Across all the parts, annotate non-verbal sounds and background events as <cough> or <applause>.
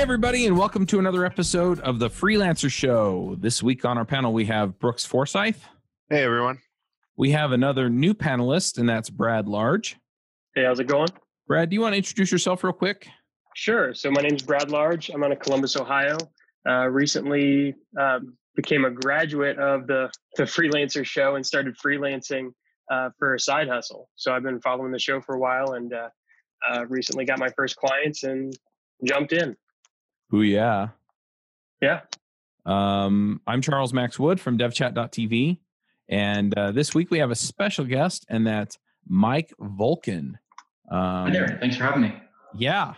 Hey, everybody, and welcome to another episode of the Freelancer Show. This week on our panel, we have Brooks Forsyth. Hey, everyone. We have another new panelist, and that's Brad Large. Hey, how's it going? Brad, do you want to introduce yourself real quick? Sure. So, my name is Brad Large. I'm out of Columbus, Ohio. Uh, recently um, became a graduate of the, the Freelancer Show and started freelancing uh, for a side hustle. So, I've been following the show for a while and uh, uh recently got my first clients and jumped in. Ooh, yeah. Yeah. Um, I'm Charles Max Wood from devchat.tv. And uh, this week we have a special guest, and that's Mike Volkin. Um, Hi there. Thanks for having me. Yeah.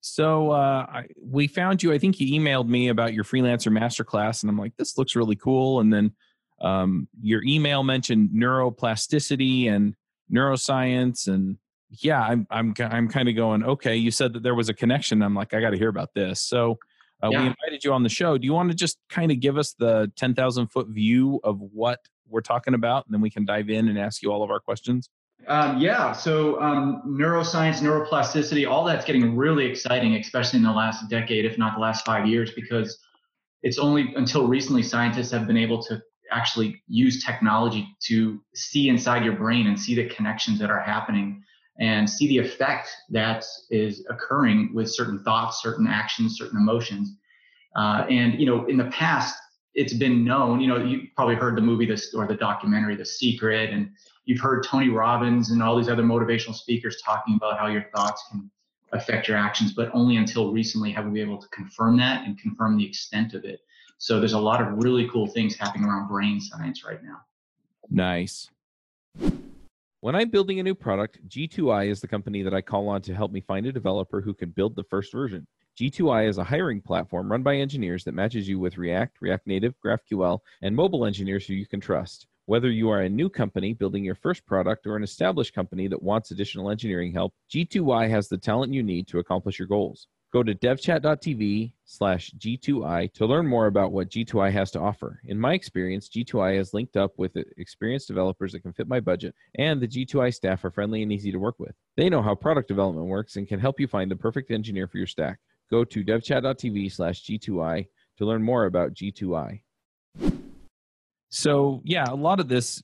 So uh, I, we found you. I think you emailed me about your freelancer masterclass, and I'm like, this looks really cool. And then um, your email mentioned neuroplasticity and neuroscience, and yeah, I'm I'm I'm kind of going, okay, you said that there was a connection. I'm like, I got to hear about this. So uh, yeah. we invited you on the show. Do you want to just kind of give us the 10,000 foot view of what we're talking about, and then we can dive in and ask you all of our questions? Um, yeah, so um, neuroscience, neuroplasticity, all that's getting really exciting, especially in the last decade, if not the last five years, because it's only until recently scientists have been able to actually use technology to see inside your brain and see the connections that are happening and see the effect that is occurring with certain thoughts, certain actions, certain emotions. Uh, and you know, in the past, it's been known. You know, you probably heard the movie this or the documentary, The Secret, and you've heard Tony Robbins and all these other motivational speakers talking about how your thoughts can affect your actions. But only until recently have we been able to confirm that and confirm the extent of it. So there's a lot of really cool things happening around brain science right now. Nice. When I'm building a new product, G2I is the company that I call on to help me find a developer who can build the first version. G2I is a hiring platform run by engineers that matches you with React, React Native, GraphQL, and mobile engineers who you can trust. Whether you are a new company building your first product or an established company that wants additional engineering help, G2I has the talent you need to accomplish your goals. Go to devchat.tv slash G2I to learn more about what G2I has to offer. In my experience, G2I has linked up with experienced developers that can fit my budget, and the G2I staff are friendly and easy to work with. They know how product development works and can help you find the perfect engineer for your stack. Go to devchat.tv slash G2I to learn more about G2I. So, yeah, a lot of this,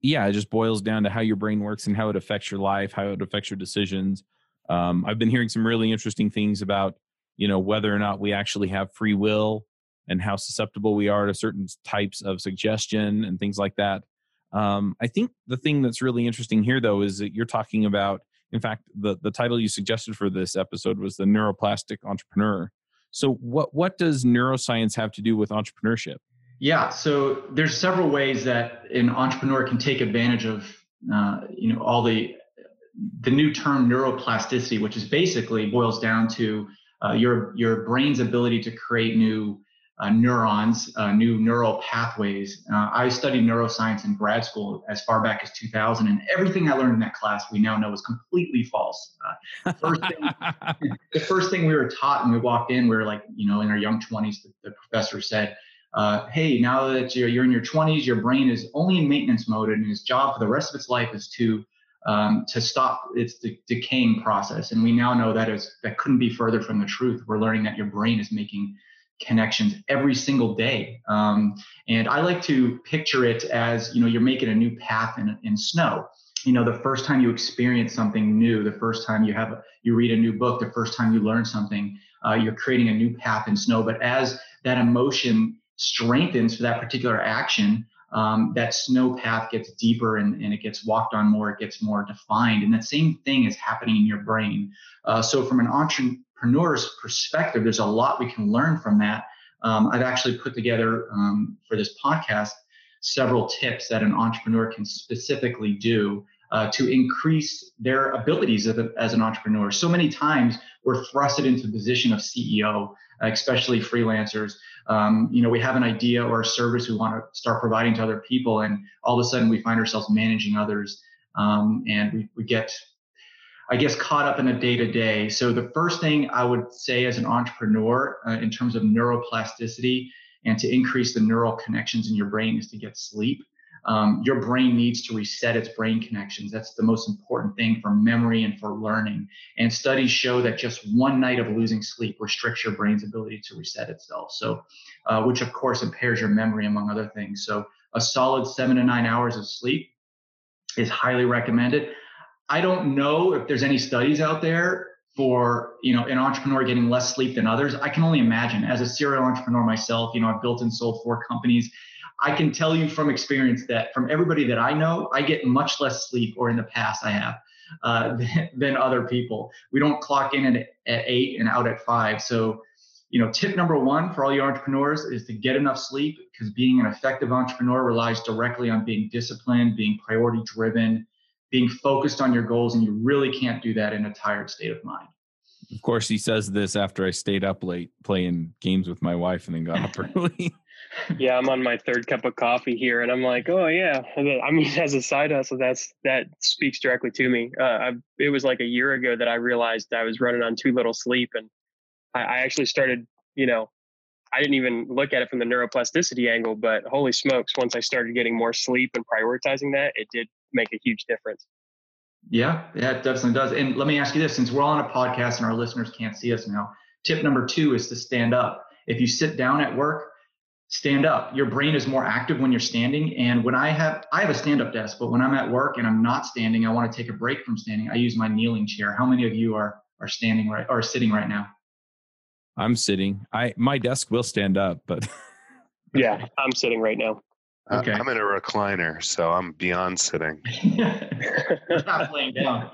yeah, it just boils down to how your brain works and how it affects your life, how it affects your decisions um, I've been hearing some really interesting things about, you know, whether or not we actually have free will and how susceptible we are to certain types of suggestion and things like that. Um, I think the thing that's really interesting here, though, is that you're talking about. In fact, the the title you suggested for this episode was the neuroplastic entrepreneur. So, what what does neuroscience have to do with entrepreneurship? Yeah, so there's several ways that an entrepreneur can take advantage of, uh, you know, all the the new term neuroplasticity, which is basically boils down to uh, your your brain's ability to create new uh, neurons, uh, new neural pathways. Uh, I studied neuroscience in grad school as far back as 2000, and everything I learned in that class we now know is completely false. Uh, first thing, <laughs> the first thing we were taught when we walked in, we were like, you know, in our young 20s, the, the professor said, uh, hey, now that you're, you're in your 20s, your brain is only in maintenance mode, and its job for the rest of its life is to um, to stop its de- decaying process. And we now know that is that couldn't be further from the truth. We're learning that your brain is making connections every single day. Um, and I like to picture it as you know you're making a new path in, in snow. You know, the first time you experience something new, the first time you have you read a new book, the first time you learn something, uh, you're creating a new path in snow. But as that emotion strengthens for that particular action, um, that snow path gets deeper and, and, it gets walked on more, it gets more defined. And that same thing is happening in your brain. Uh, so, from an entrepreneur's perspective, there's a lot we can learn from that. Um, I've actually put together um, for this podcast several tips that an entrepreneur can specifically do uh, to increase their abilities as, a, as, an entrepreneur. So many times we're thrusted into the position of CEO, especially freelancers, um, you know, we have an idea or a service we want to start providing to other people, and all of a sudden we find ourselves managing others, um, and we, we get, I guess, caught up in a day to day. So the first thing I would say as an entrepreneur, uh, in terms of neuroplasticity and to increase the neural connections in your brain, is to get sleep. Um, your brain needs to reset its brain connections. That's the most important thing for memory and for learning. And studies show that just one night of losing sleep restricts your brain's ability to reset itself. So, uh, which of course impairs your memory, among other things. So, a solid seven to nine hours of sleep is highly recommended. I don't know if there's any studies out there for you know an entrepreneur getting less sleep than others. I can only imagine. As a serial entrepreneur myself, you know I've built and sold four companies. I can tell you from experience that from everybody that I know, I get much less sleep, or in the past I have, uh, <laughs> than, other people. We don't clock in at, at eight and out at five. So, you know, tip number one for all your entrepreneurs is to get enough sleep because being an effective entrepreneur relies directly on being disciplined, being priority driven, being focused on your goals, and you really can't do that in a tired state of mind. Of course, he says this after I stayed up late playing games with my wife and then got up <laughs> early yeah, I'm on my third cup of coffee here, and I'm like, oh yeah. I mean, <laughs> as a side hustle, that's that speaks directly to me. Uh, I, it was like a year ago that I realized I was running on too little sleep, and I, I actually started, you know, I didn't even look at it from the neuroplasticity angle, but holy smokes, once I started getting more sleep and prioritizing that, it did make a huge difference. Yeah, yeah, it definitely does. And let me ask you this: since we're all on a podcast and our listeners can't see us now, tip number two is to stand up. If you sit down at work, stand up. Your brain is more active when you're standing. And when I have, I have a stand up desk, but when I'm at work and I'm not standing, I want to take a break from standing. I use my kneeling chair. How many of you are, are standing right or sitting right now? I'm sitting. I, my desk will stand up, but <laughs> yeah, I'm sitting right now. Uh, okay. I'm in a recliner, so I'm beyond sitting. <laughs> <laughs> not laying down.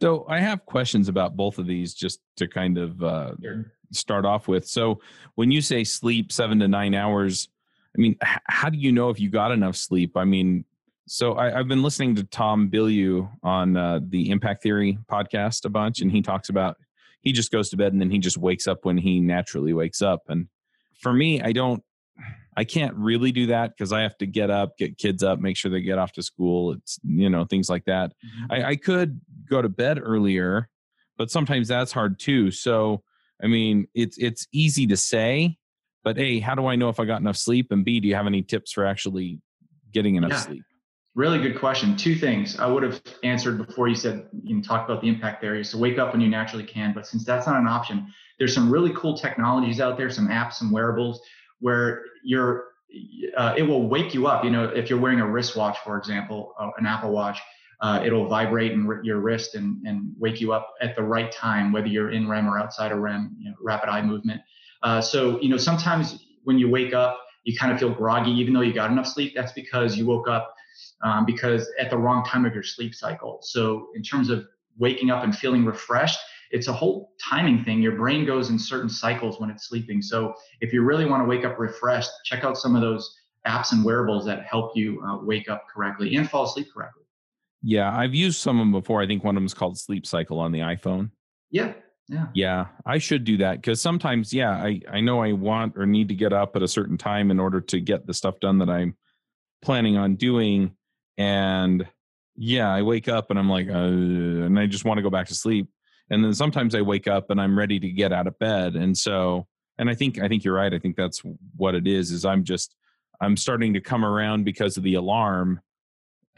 So I have questions about both of these just to kind of uh, sure start off with. So when you say sleep seven to nine hours, I mean, h- how do you know if you got enough sleep? I mean, so I, have been listening to Tom Bilyeu on uh, the Impact Theory podcast a bunch, and he talks about he just goes to bed and then he just wakes up when he naturally wakes up. And for me, I don't, I can't really do that because I have to get up, get kids up, make sure they get off to school. It's you know things like that. Mm-hmm. I, I could go to bed earlier, but sometimes that's hard too. So I mean, it's it's easy to say, but a, how do I know if I got enough sleep? And b, do you have any tips for actually getting enough yeah. sleep? Really good question. Two things I would have answered before you said you know, talk about the impact theory. So wake up when you naturally can, but since that's not an option, there's some really cool technologies out there, some apps, some wearables where you're uh, it will wake you up. You know, if you're wearing a wristwatch, for example, uh, an Apple Watch, uh, it'll vibrate in your wrist and, and wake you up at the right time, whether you're in REM or outside of REM, you know, rapid eye movement. Uh, so, you know, sometimes when you wake up, you kind of feel groggy, even though you got enough sleep. That's because you woke up um, because at the wrong time of your sleep cycle. So, in terms of waking up and feeling refreshed, it's a whole timing thing. Your brain goes in certain cycles when it's sleeping. So, if you really want to wake up refreshed, check out some of those apps and wearables that help you uh, wake up correctly and fall asleep correctly. Yeah, I've used some of them before. I think one of them is called Sleep Cycle on the iPhone. Yeah. Yeah. Yeah, I should do that because sometimes, yeah, I, I know I want or need to get up at a certain time in order to get the stuff done that I'm planning on doing. And yeah, I wake up and I'm like, uh, and I just want to go back to sleep. And then sometimes I wake up and I'm ready to get out of bed. And so, and I think, I think you're right. I think that's what it is, is I'm just, I'm starting to come around because of the alarm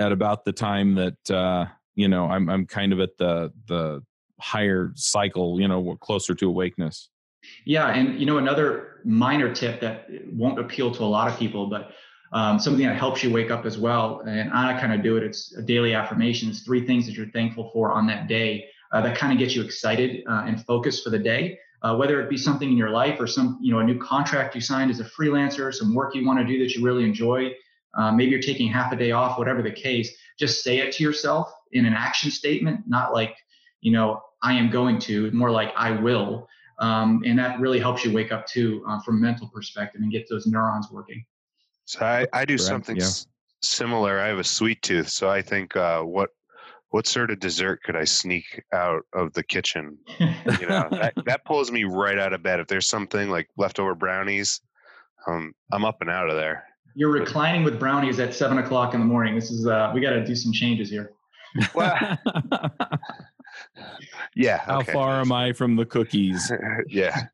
at about the time that uh, you know I'm I'm kind of at the the higher cycle, you know, closer to awakeness. Yeah, and you know another minor tip that won't appeal to a lot of people, but um, something that helps you wake up as well. And I kind of do it. It's a daily affirmations. Three things that you're thankful for on that day uh, that kind of gets you excited uh, and focused for the day. Uh, whether it be something in your life or some, you know, a new contract you signed as a freelancer, some work you want to do that you really enjoy, uh, maybe you're taking half a day off, whatever the case. Just say it to yourself in an action statement, not like, you know, I am going to, more like I will. Um, and that really helps you wake up too uh, from a mental perspective and get those neurons working. So I, I do Correct, something yeah. s- similar. I have a sweet tooth, so I think uh, what what sort of dessert could I sneak out of the kitchen? You know, <laughs> that, that pulls me right out of bed. If there's something like leftover brownies, um, I'm up and out of there. You're reclining with brownies at seven o'clock in the morning. This is uh, we got to do some changes here. Well, <laughs> yeah. How far am I from the cookies? <laughs> yeah.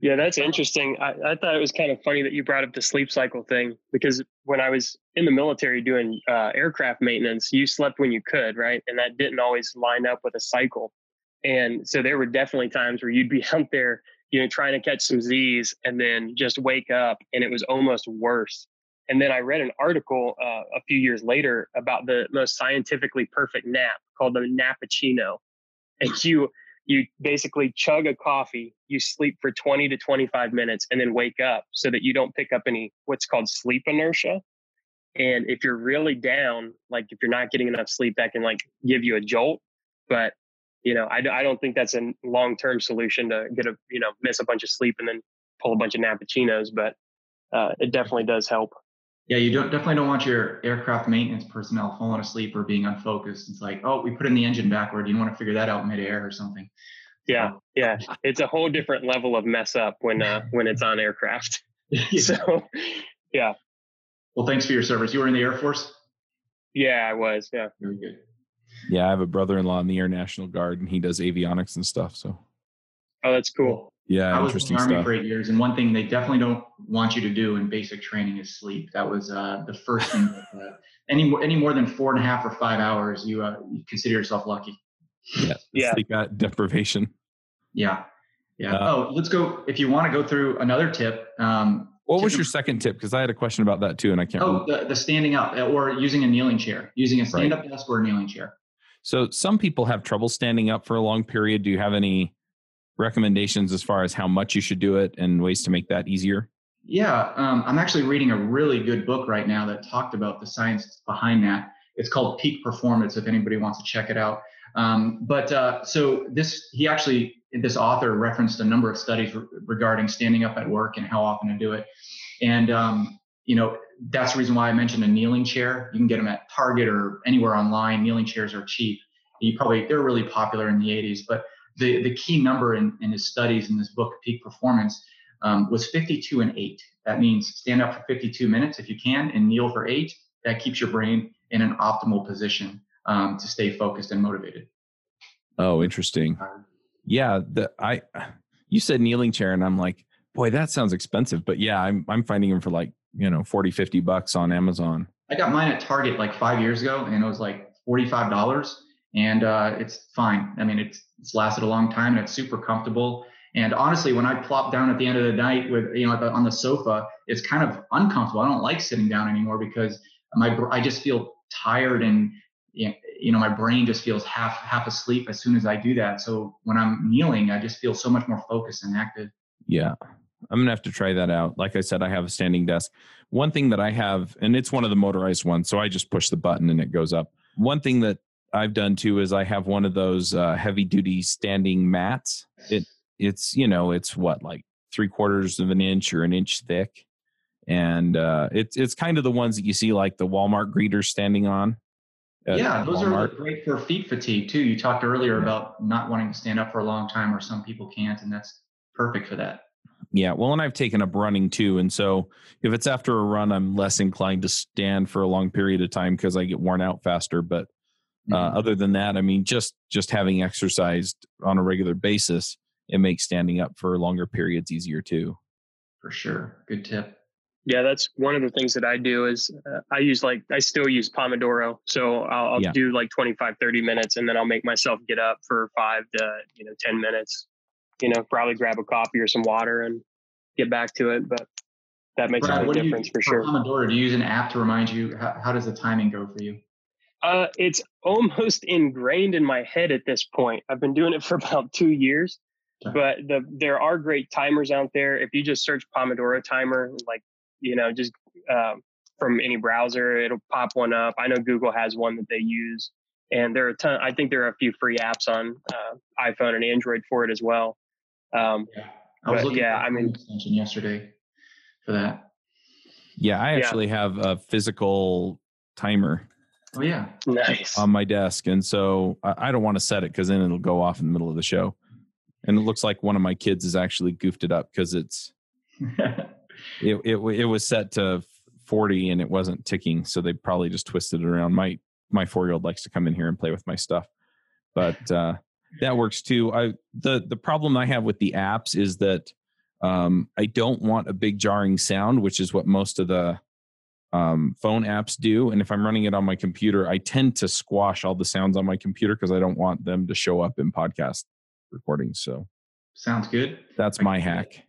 Yeah, that's interesting. I, I, thought it was kind of funny that you brought up the sleep cycle thing because when I was in the military doing uh, aircraft maintenance, you slept when you could, right? And that didn't always line up with a cycle. And so there were definitely times where you'd be <laughs> out there, you know, trying to catch some Z's and then just wake up and it was almost worse. And then I read an article uh, a few years later about the most scientifically perfect nap called the nappuccino. And you you basically chug a coffee, you sleep for 20 to 25 minutes, and then wake up so that you don't pick up any what's called sleep inertia. And if you're really down, like if you're not getting enough sleep, that can like give you a jolt. But you know, I, I don't think that's a long term solution to get a you know miss a bunch of sleep and then pull a bunch of nappuccinos. But uh, it definitely does help. Yeah, you don't definitely don't want your aircraft maintenance personnel falling asleep or being unfocused. It's like, oh, we put in the engine backward. You want to figure that out midair or something. Yeah, yeah, it's a whole different level of mess up when uh, <laughs> when it's on aircraft. so, yeah. Well, thanks for your service. You were in the Air Force. Yeah, I was. Yeah. Very good. Yeah, I have a brother-in-law in the Air National Guard, and he does avionics and stuff. So. Oh, that's cool. Yeah, I was in the Army for eight years, and one thing they definitely don't want you to do in basic training is sleep. That was uh, the first thing. That, uh, any any more than four and a half or five hours, you, uh, you consider yourself lucky. Yeah, <laughs> yeah. Sleep deprivation. Yeah, yeah. Uh, oh, let's go. If you want to go through another tip. Um, what was your second tip? Because I had a question about that too, and I can't. Oh, the, the, standing up uh, or using a kneeling chair, using a stand-up right. desk or a kneeling chair. So some people have trouble standing up for a long period. Do you have any recommendations as far as how much you should do it and ways to make that easier? Yeah, um, I'm actually reading a really good book right now that talked about the science behind that. It's called Peak Performance. If anybody wants to check it out. Um, but uh, so this, he actually, this author referenced a number of studies re- regarding standing up at work and how often to do it. And um, you know, that's the reason why I mentioned a kneeling chair. You can get them at Target or anywhere online. Kneeling chairs are cheap. You probably they're really popular in the 80s, but the, the key number in, in his studies in this book, Peak Performance, um, was 52 and 8. That means stand up for 52 minutes if you can and kneel for eight. That keeps your brain in an optimal position um, to stay focused and motivated. Oh, interesting. Yeah, the I you said kneeling chair and I'm like, boy, that sounds expensive. But yeah, I'm I'm finding them for like, you know, 40, 50 bucks on Amazon. I got mine at Target like five years ago and it was like $45 and uh, it's fine. I mean, it's it's lasted a long time and it's super comfortable. And honestly, when I plop down at the end of the night with you know on the sofa, it's kind of uncomfortable. I don't like sitting down anymore because my I just feel tired and you know my brain just feels half half asleep as soon as I do that. So when I'm kneeling, I just feel so much more focused and active. Yeah. I'm gonna have to try that out. Like I said, I have a standing desk. One thing that I have, and it's one of the motorized ones, so I just push the button and it goes up. One thing that I've done too is I have one of those uh, heavy duty standing mats. It it's you know it's what like three quarters of an inch or an inch thick, and uh, it's it's kind of the ones that you see like the Walmart greeters standing on. Yeah, those Walmart. are great for feet fatigue too. You talked earlier yeah. about not wanting to stand up for a long time, or some people can't, and that's perfect for that. Yeah, well, and I've taken up running too, and so if it's after a run, I'm less inclined to stand for a long period of time because I get worn out faster. But uh, mm-hmm. other than that, I mean, just just having exercised on a regular basis, it makes standing up for longer periods easier too. For sure, good tip. Yeah, that's one of the things that I do is uh, I use like I still use Pomodoro. So I'll, I'll yeah. do like 25, 30 minutes and then I'll make myself get up for five to, you know, 10 minutes, you know, probably grab a coffee or some water and get back to it. But that makes Brad, a big difference you, for sure. Pomodoro, do you use an app to remind you? How, how does the timing go for you? Uh, it's almost <laughs> ingrained in my head at this point. I've been doing it for <laughs> about two years, but the there are great timers out there. If you just search Pomodoro timer, like you know, just um, from any browser, it'll pop one up. I know Google has one that they use, and there are a ton. I think there are a few free apps on uh, iPhone and Android for it as well. Um, yeah, I was looking yeah, I mean, extension yesterday for that. Yeah, I actually yeah. have a physical timer Oh yeah, nice on my desk, and so I, I don't want to set it because then it'll go off in the middle of the show, and it looks like one of my kids has actually goofed it up because it's <laughs> it, it it was set to forty and it wasn't ticking, so they probably just twisted it around. My my four year old likes to come in here and play with my stuff, but uh, that works too. I the the problem I have with the apps is that Um, I don't want a big jarring sound, which is what most of the um, phone apps do. And if I'm running it on my computer, I tend to squash all the sounds on my computer because I don't want them to show up in podcast recordings. So sounds good. That's my hack.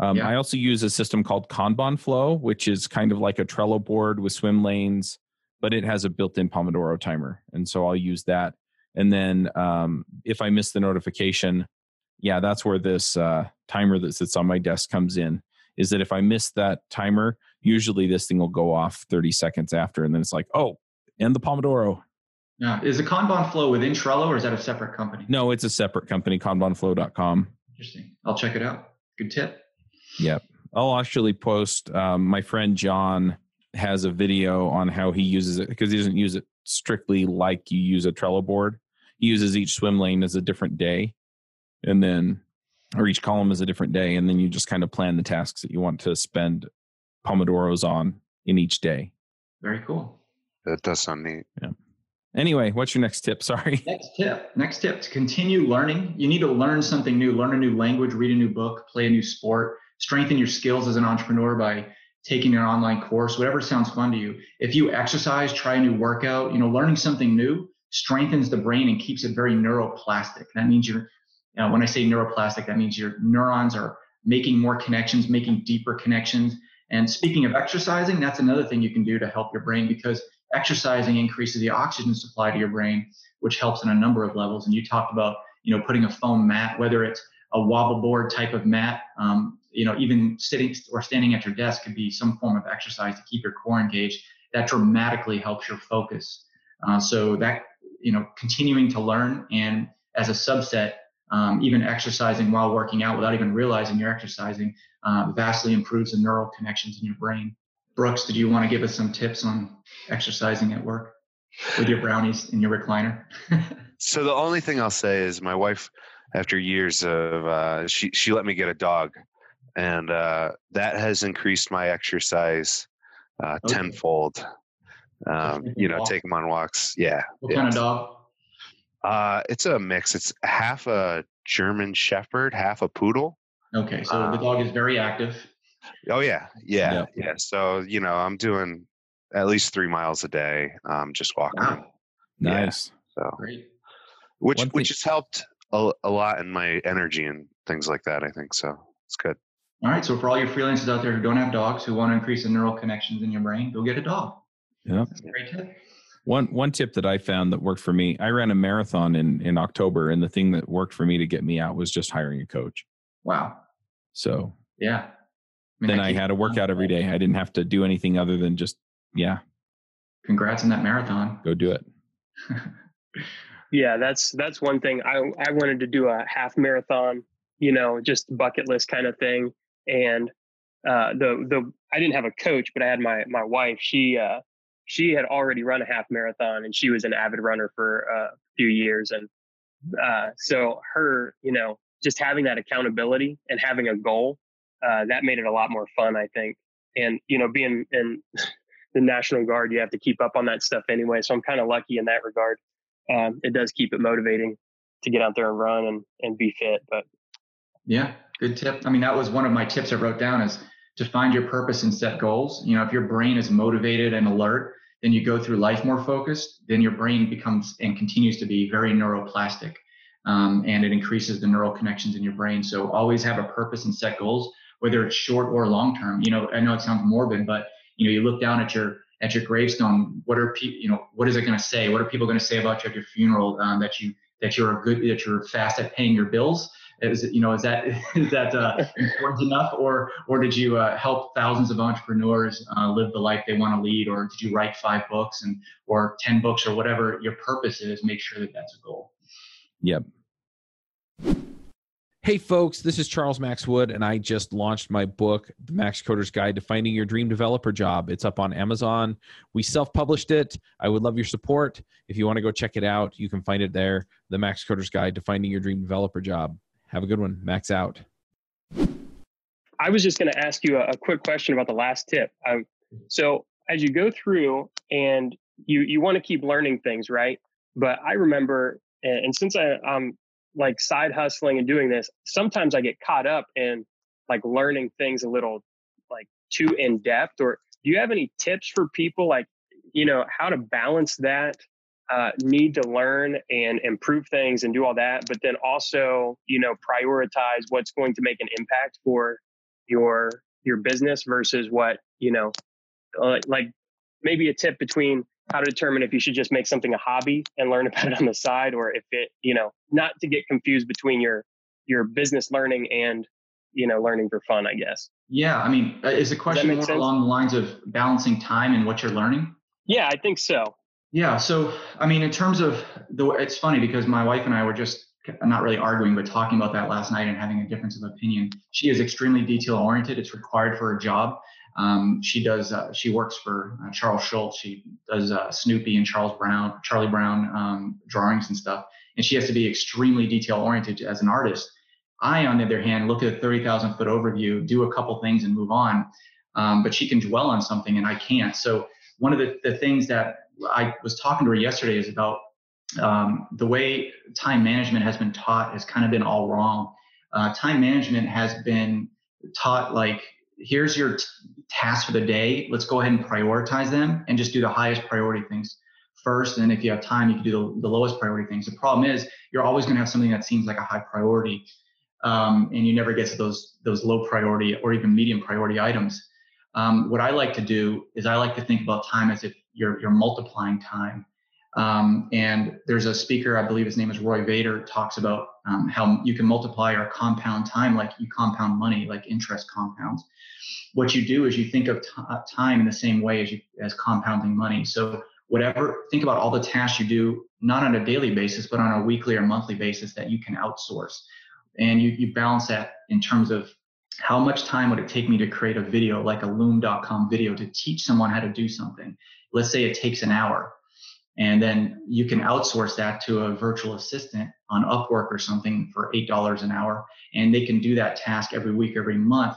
Um, yeah. I also use a system called Kanban Flow, which is kind of like a Trello board with swim lanes, but it has a built-in Pomodoro timer, and so I'll use that. And then um, if I miss the notification, yeah, that's where this uh, timer that sits on my desk comes in. Is that if I miss that timer, usually this thing will go off 30 seconds after, and then it's like, oh, and the Pomodoro. Yeah, is the Kanban Flow within Trello, or is that a separate company? No, it's a separate company, kanbanflow.com. Interesting. I'll check it out. Good tip. Yep. I'll actually post. Um, my friend John has a video on how he uses it because he doesn't use it strictly like you use a Trello board. He uses each swim lane as a different day, and then, or each column is a different day, and then you just kind of plan the tasks that you want to spend pomodoros on in each day. Very cool. That does sound neat. Yeah. Anyway, what's your next tip? <laughs> Sorry. Next tip. Next tip to continue learning. You need to learn something new, learn a new language, read a new book, play a new sport strengthen your skills as an entrepreneur by taking an online course, whatever sounds fun to you. If you exercise, try a new workout, you know, learning something new strengthens the brain and keeps it very neuroplastic. That means you're, you know, when I say neuroplastic, that means your neurons are making more connections, making deeper connections. And speaking of exercising, that's another thing you can do to help your brain because exercising increases the oxygen supply to your brain, which helps in a number of levels. And you talked about, you know, putting a foam mat, whether it's a wobble board type of mat. Um, you know, even sitting or standing at your desk could be some form of exercise to keep your core engaged. That dramatically helps your focus. Uh, so that you know, continuing to learn and as a subset, um, even exercising while working out without even realizing you're exercising uh, vastly improves the neural connections in your brain. Brooks, did you want to give us some tips on exercising at work with your brownies in your recliner? <laughs> so the only thing I'll say is my wife after years of uh, she she let me get a dog, and uh, that has increased my exercise uh, okay. tenfold. Um, you know, take them on walks. Yeah. What yeah. kind of dog? Uh, it's a mix. It's half a German Shepherd, half a poodle. Okay, so the dog is um very active. Oh yeah, yeah, yeah, yeah. So you know, I'm doing at least three miles a day, um, just walking. Wow. Nice. Yeah, so great. Which which has helped a, a lot in my energy and things like that. I think so. It's good. All right. So for all your freelancers out there who don't have dogs, who want to increase the neural connections in your brain, go get a dog. Yeah. That's a great tip. One one tip that I found that worked for me, I ran a marathon in in October, and the thing that worked for me to get me out was just hiring a coach. Wow. So yeah. I mean, then I, I had a workout every day. I didn't have to do anything other than just yeah. Congrats on that marathon. Go do it. <laughs> yeah, that's that's one thing. I I wanted to do a half marathon, you know, just bucket list kind of thing. And uh, the the I didn't have a coach, but I had my my wife. She uh, she had already run a half marathon, and she was an avid runner for a few years. And uh, so her, you know, just having that accountability and having a goal, uh, that made it a lot more fun, I think. And you know, being in the National Guard, you have to keep up on that stuff anyway. So I'm kind of lucky in that regard um, it does keep it motivating to get out there and run and, and be fit. But yeah, good tip. I mean, that was one of my tips I wrote down is to find your purpose and set goals. You know, if your brain is motivated and alert, then you go through life more focused, then your brain becomes and continues to be very neuroplastic. Um, and it increases the neural connections in your brain. So always have a purpose and set goals, whether it's short or long term. You know, I know it sounds morbid, but you know, you look down at your at your gravestone, what are people, you know, what is it going to say? What are people going to say about you at your funeral? Um, that you that you're a good, that you're fast at paying your bills. Is it, you know, is that <laughs> is that uh, important enough, or or did you uh, help thousands of entrepreneurs uh, live the life they want to lead, or did you write five books and or ten books or whatever your purpose is? Make sure that that's a goal. Yep. Hey, folks, this is Charles Max Wood, and I just launched my book, The Max Coder's Guide to Finding Your Dream Developer Job. It's up on Amazon. We self published it. I would love your support. If you want to go check it out, you can find it there The Max Coder's Guide to Finding Your Dream Developer Job. Have a good one. Max out. I was just going to ask you a, a, quick question about the last tip. Um, so, as you go through and you, you want to keep learning things, right? But I remember, and, and since I, I'm like side hustling and doing this, sometimes I get caught up in like learning things a little like too in depth or do you have any tips for people like you know how to balance that uh, need to learn and improve things and do all that but then also you know prioritize what's going to make an impact for your your business versus what you know uh, like maybe a tip between how to determine if you should just make something a hobby and learn <laughs> about it on the side or if it you know not to get confused between your your business learning and you know learning for fun i guess. Yeah i mean uh, is the question more sense? along the lines of balancing time and what you're learning? Yeah i think so yeah so i mean in terms of the it's funny because my wife and i were just not really arguing but talking about that last night and having a difference of opinion she is extremely detail oriented it's required for her job um, she does. Uh, she works for uh, Charles Schulz. She does uh, Snoopy and Charles Brown, Charlie Brown um, drawings and stuff. And she has to be extremely detail oriented as an artist. I, on the other hand, look at a 30,000 foot overview, do a couple things and move on. Um, but she can dwell on something and I can't. So one of the, the things that I was talking to her yesterday is about um, the way time management has been taught has kind of been all wrong. Uh, time management has been taught like here's your t- task for the day. Let's go ahead and prioritize them and just do the highest priority things first. And if you have time, you can do the, the lowest priority things. The problem is you're always going to have something that seems like a high priority, um, and you never get to those those low priority or even medium priority items. Um, what I like to do is I like to think about time as if you're you're multiplying time. Um, and there's a speaker, I believe his name is Rory Vaden, talks about um, how you can multiply or compound time like you compound money, like interest compounds. What you do is you think of t- uh, time in the same way as you, as compounding money. So whatever, think about all the tasks you do, not on a daily basis, but on a weekly or monthly basis that you can outsource. And you, you balance that in terms of how much time would it take me to create a video like a loom.com video to teach someone how to do something? Let's say it takes an hour and then you can outsource that to a virtual assistant on Upwork or something for $8 an hour. And they can do that task every week, every month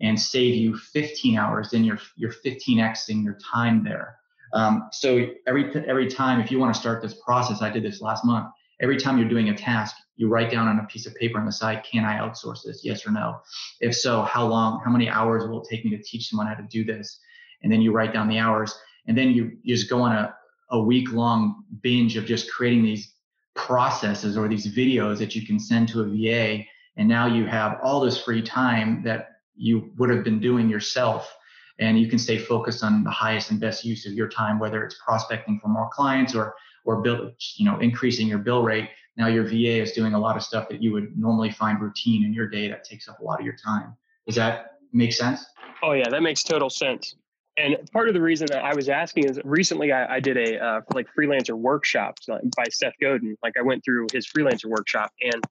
and save you 15 hours. Then you're, you're 15xing your time there. Um, so every, every time, if you want to start this process, I did this last month. Every time you're doing a task, you write down on a piece of paper on the side, can I outsource this? Yes or no? If so, how long, how many hours will it take me to teach someone how to do this? And then you write down the hours and then you, you just go on a, a week long binge of just creating these processes or these videos that you can send to a VA. And now you have all this free time that you would have been doing yourself. And you can stay focused on the highest and best use of your time, whether it's prospecting for more clients or or build, you know, increasing your bill rate. Now your VA is doing a lot of stuff that you would normally find routine in your day that takes up a lot of your time. Does that make sense? Oh yeah, that makes total sense. And part of the reason that I was asking is recently I, I did a uh, like freelancer workshop by Seth Godin. Like I went through his freelancer workshop, and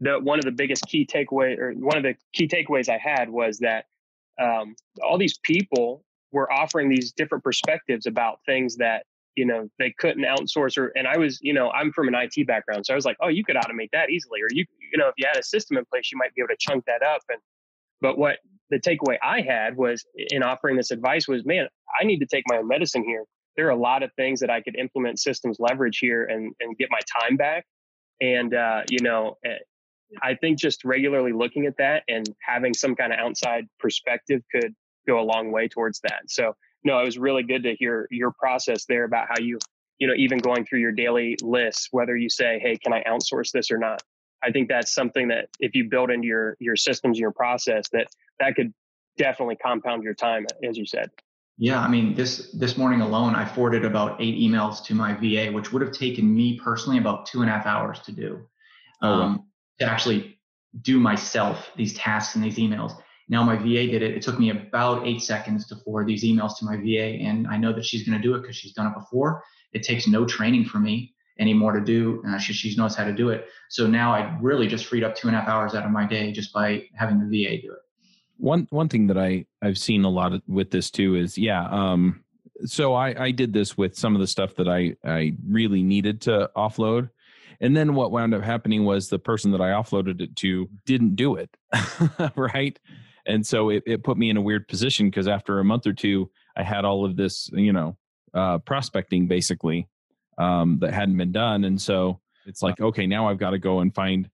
the one of the biggest key takeaway or one of the key takeaways I had was that um, all these people were offering these different perspectives about things that you know they couldn't outsource or and i was you know i'm from an it background so i was like oh you could automate that easily or you you know if you had a system in place you might be able to chunk that up and but what the takeaway I had was in offering this advice was, man, I need to take my own medicine here. There are a lot of things that I could implement systems leverage here and, and get my time back. And, uh, you know, eh, I think just regularly looking at that and having some kind of outside perspective could go a long way towards that. So, no, it was really good to hear your process there about how you, you know, even going through your daily lists, whether you say, hey, can I outsource this or not? I think that's something that if you build into your your systems, your process, that that could definitely compound your time, as you said. Yeah, I mean this this morning alone, I forwarded about eight emails to my VA, which would have taken me personally about two and a half hours to do, oh, um, wow. to actually do myself these tasks and these emails. Now my VA did it. It took me about eight seconds to forward these emails to my VA, and I know that she's going to do it because she's done it before. It takes no training for me anymore to do. Uh, she, she knows how to do it. So now I really just freed up two and a half hours out of my day just by having the VA do it. One one thing that I I've seen a lot of, with this too is yeah. Um, so I I did this with some of the stuff that I I really needed to offload. And then what wound up happening was the person that I offloaded it to didn't do it. <laughs> right. And so it, it put me in a weird position because after a month or two, I had all of this, you know, uh, prospecting basically um, that hadn't been done. And so it's like, okay, now I've got to go and find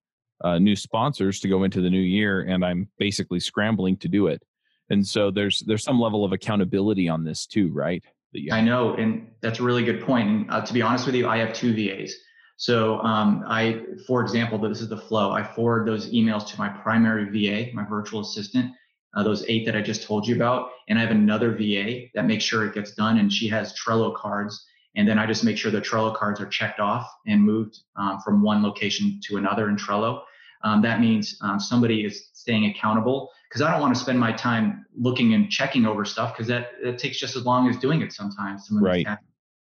uh, new sponsors to go into the new year, and I'm basically scrambling to do it. And so there's there's some level of accountability on this too, right? I know, and that's a really good point. And uh, to be honest with you, I have two VAs. So um, I, for example, this is the flow. I forward those emails to my primary VA, my virtual assistant, uh, those eight that I just told you about, and I have another VA that makes sure it gets done, and she has Trello cards, and then I just make sure the Trello cards are checked off and moved um, from one location to another in Trello. Um, that means um, somebody is staying accountable because I don't want to spend my time looking and checking over stuff because that, that takes just as long as doing it sometimes. Right. So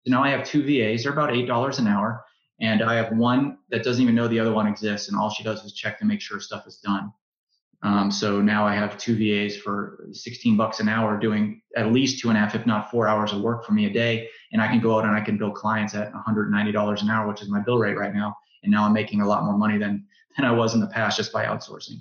now I have two VAs. They're about eight dollars an hour, and I have one that doesn't even know the other one exists, and all she does is check to make sure stuff is done. Um, so now I have two VAs for 16 bucks an hour doing at least two and a half, if not four hours of work for me a day. And I can go out and I can bill clients at $190 an hour, which is my bill rate right now. And now I'm making a lot more money than, than I was in the past just by outsourcing.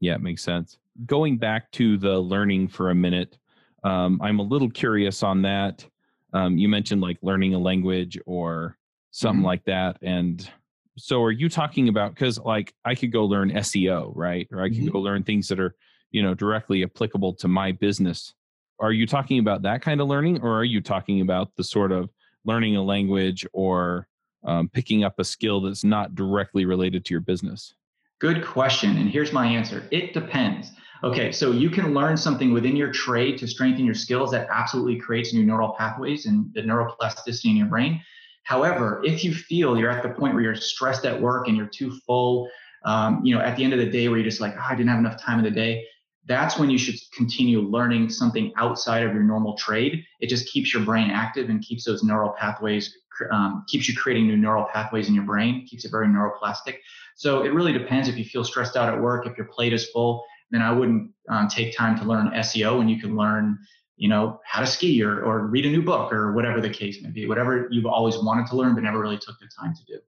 Yeah, it makes sense. Going back to the learning for a minute, um, I'm a little curious on that. Um, you mentioned like learning a language or something mm-hmm. like that. And so are you talking about because like i could go learn seo right or i could mm-hmm. go learn things that are you know directly applicable to my business are you talking about that kind of learning or are you talking about the sort of learning a language or um, picking up a skill that's not directly related to your business? Good question and here's my answer. It depends. Okay so you can learn something within your trade to strengthen your skills that absolutely creates new neural pathways and the neuroplasticity in your brain. However, if you feel you're at the point where you're stressed at work and you're too full, um, you know, at the end of the day where you're just like, oh, I didn't have enough time in the day, that's when you should continue learning something outside of your normal trade. It just keeps your brain active and keeps those neural pathways, um, keeps you creating new neural pathways in your brain, keeps it very neuroplastic. So it really depends if you feel stressed out at work, if your plate is full, then I wouldn't um, take time to learn SEO and you can learn you know, how to ski or, or read a new book or whatever the case may be, whatever you've always wanted to learn but never really took the time to do.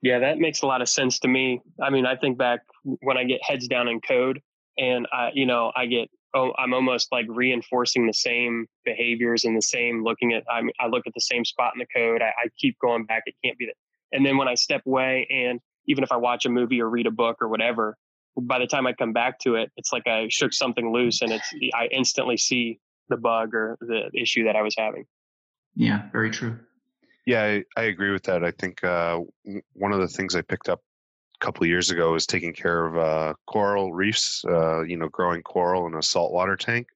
Yeah, that makes a lot of sense to me. I mean, I think back when I get heads down in code and I, you know, I get, oh, I'm almost like reinforcing the same behaviors and the same looking at, I mean, I look at the same spot in the code. I, I keep going back. It can't be that. And then when I step away and even if I watch a movie or read a book or whatever, by the time I come back to it, it's like I shook something loose and it's, I instantly see the bug or the issue that I was having. Yeah, very true. Yeah, I, I agree with that. I think uh, one of the things I picked up a couple years ago was taking care of uh, coral reefs. Uh, you know, growing coral in a saltwater tank.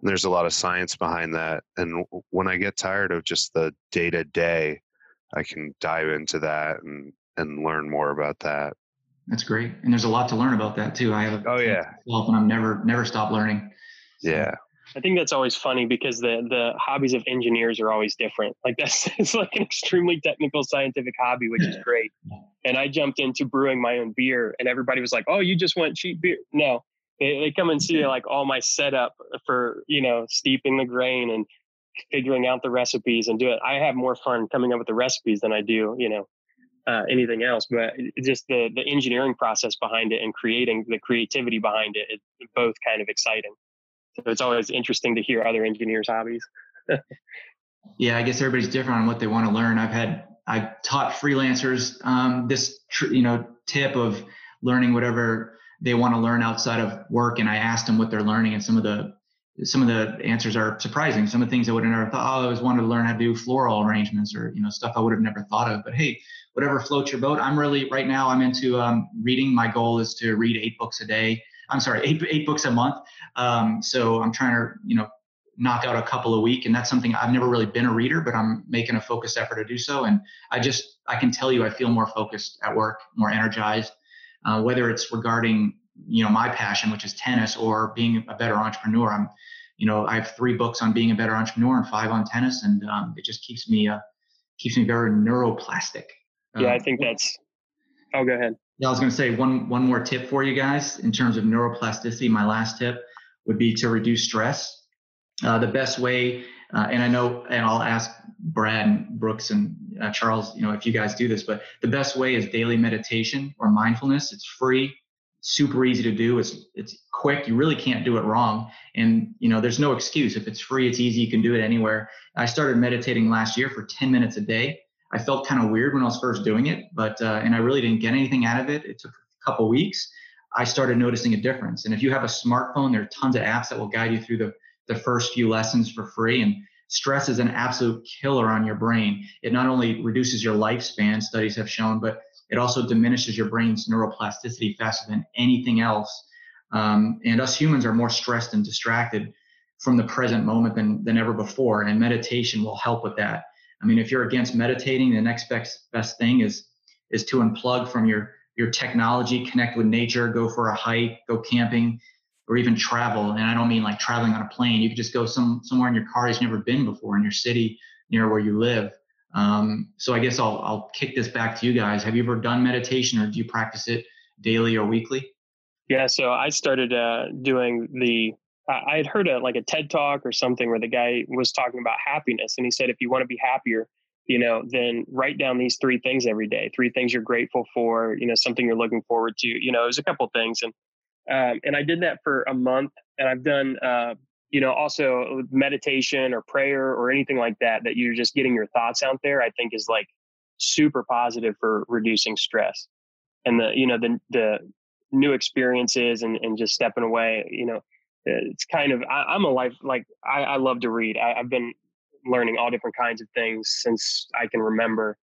And there's a lot of science behind that, and when I get tired of just the day to day, I can dive into that and and learn more about that. That's great, and there's a lot to learn about that too. I have a, oh yeah, and I'm never never stop learning. So. Yeah, I think that's always funny because the the hobbies of engineers are always different. Like <laughs> that's it's like an extremely technical scientific hobby, which is great. And I jumped into brewing my own beer, and everybody was like, "Oh, you just want cheap beer?" No, they, they come and see <laughs> like all my setup for you know steeping the grain and figuring out the recipes and do it. I have more fun coming up with the recipes than I do you know uh, anything else. But just the the engineering process behind it and creating the creativity behind it, it's both kind of exciting. So it's always interesting to hear other engineers' hobbies. <laughs> yeah, I guess everybody's different on what they want to learn. I've had I've taught freelancers um, this tr- you know tip of learning whatever they want to learn outside of work, and I asked them what they're learning, and some of the some of the answers are surprising. Some of the things I would have never thought. Oh, I always wanted to learn how to do floral arrangements, or you know stuff I would have never thought of. But hey, whatever floats your boat. I'm really right now. I'm into um, reading. My goal is to read eight books a day. I'm sorry, eight eight books a month. Um, so I'm trying to you know knock out a couple a week, and that's something I've never really been a reader, but I'm making a focused effort to do so. And I just I can tell you I feel more focused at work, more energized. Uh, whether it's regarding you know my passion, which is tennis, or being a better entrepreneur, I'm you know I have three books on being a better entrepreneur and five on tennis, and um, it just keeps me uh, keeps me very neuroplastic. Yeah, I um, think that's. Oh, go ahead. Yeah, I was going to say one one more tip for you guys in terms of neuroplasticity. My last tip would be to reduce stress. Uh, the best way, uh, and I know, and I'll ask Brad and Brooks and uh, Charles, you know, if you guys do this, but the best way is daily meditation or mindfulness. It's free, super easy to do. It's it's quick. You really can't do it wrong, and you know, there's no excuse. If it's free, it's easy. You can do it anywhere. I started meditating last year for 10 minutes a day I felt kind of weird when I was first doing it, but uh, and I really didn't get anything out of it. It took a couple weeks, I started noticing a difference. And if you have a smartphone, there are tons of apps that will guide you through the, the first few lessons for free. And stress is an absolute killer on your brain. It not only reduces your lifespan, studies have shown, but it also diminishes your brain's neuroplasticity faster than anything else. Um, and us humans are more stressed and distracted from the present moment than, than ever before. And meditation will help with that. I mean, if you're against meditating, the next best, best thing is is to unplug from your your technology, connect with nature, go for a hike, go camping, or even travel. And I don't mean like traveling on a plane. You could just go some somewhere in your car you've never been before in your city near where you live. Um, so I guess I'll I'll kick this back to you guys. Have you ever done meditation, or do you practice it daily or weekly? Yeah, so I started uh, doing the. I had heard a like a TED talk or something where the guy was talking about happiness, and he said if you want to be happier, you know, then write down these three things every day. Three things you're grateful for. You know, something you're looking forward to. You know, there's a couple things, and um, and I did that for a month, and I've done uh, you know also meditation or prayer or anything like that that you're just getting your thoughts out there i think is like super positive for reducing stress and the you know the the new experiences and, and just stepping away you know it's kind of I, am a life like I, I love to read. I, have been learning all different kinds of things since i can remember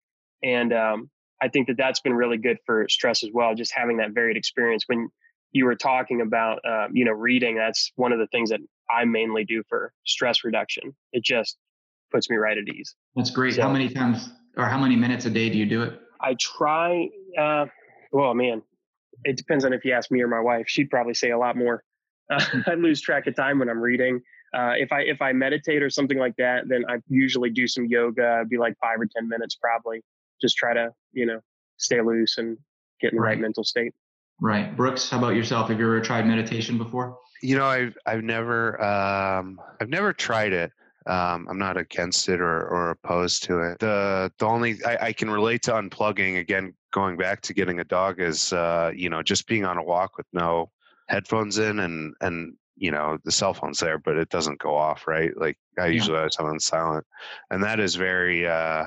and um, i think that that's been really good for stress as well just having that varied experience. When you were talking about um, you know reading that's one of the things that i mainly do for stress reduction. It just puts me right at ease. That's great. So, how many times or how many minutes a day do you do it? I try uh well man it depends on if you ask me or my wife she'd probably say a lot more uh, <laughs> i lose track of time when i'm reading uh, if i if i meditate or something like that then i usually do some yoga be like five or ten minutes probably just try to you know stay loose and get in the right, right mental state Right. Brooks, how about yourself? Have you ever tried meditation before? You know, I've I've never um, I've never tried it. Um, I'm not against it or, or opposed to it. The the only I, I, can relate to unplugging again, going back to getting a dog is uh, you know just being on a walk with no headphones in and and you know the cell phone's there, but it doesn't go off right. Like I yeah. usually have something silent, and that is very uh,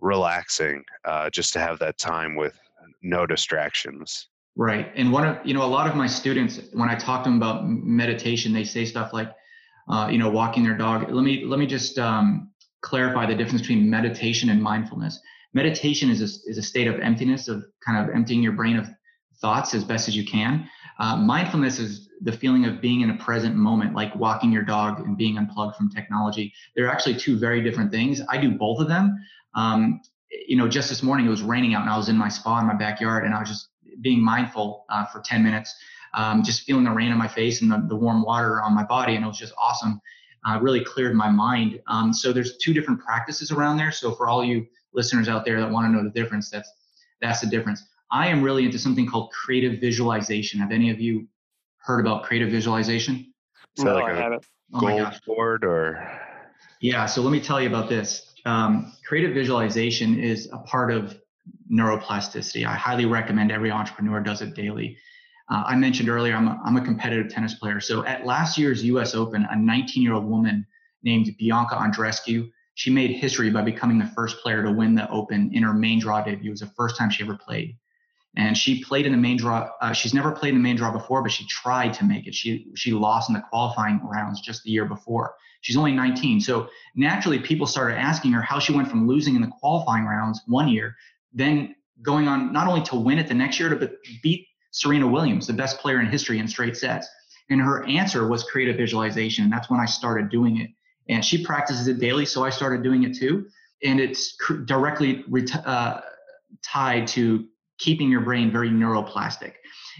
relaxing uh, just to have that time with no distractions. Right. And one of, you know, a lot of my students, when I talk to them about meditation, they say stuff like, uh, you know, walking their dog. Let me, let me just um, clarify the difference between meditation and mindfulness. Meditation is a, is a state of emptiness, of kind of emptying your brain of thoughts as best as you can. Uh, mindfulness is the feeling of being in a present moment, like walking your dog and being unplugged from technology. They're actually two very different things. I do both of them. Um, you know, just this morning it was raining out and I was in my spa in my backyard and I was just being mindful uh, for 10 minutes, um, just feeling the rain on my face and the, the warm water on my body. And it was just awesome. Uh, really cleared my mind. Um, so there's two different practices around there. So for all you listeners out there that want to know the difference, that's that's the difference. I am really into something called creative visualization. Have any of you heard about creative visualization? no, like I haven't. Oh goal board or yeah. So let me tell you about this. Um, creative visualization is a part of neuroplasticity. I highly recommend every entrepreneur does it daily. Uh, I mentioned earlier, I'm a, I'm a competitive tennis player. So at last year's US Open, a 19 year old woman named Bianca Andreescu, she made history by becoming the first player to win the Open in her main draw debut. It was the first time she ever played. And she played in the main draw. Uh, she's never played in the main draw before, but she tried to make it. She she lost in the qualifying rounds just the year before. She's only 19. So naturally, people started asking her how she went from losing in the qualifying rounds one year then going on not only to win it the next year, but beat Serena Williams, the best player in history in straight sets. And her answer was creative visualization. And That's when I started doing it. And she practices it daily, so I started doing it too. And it's directly uh, tied to keeping your brain very neuroplastic.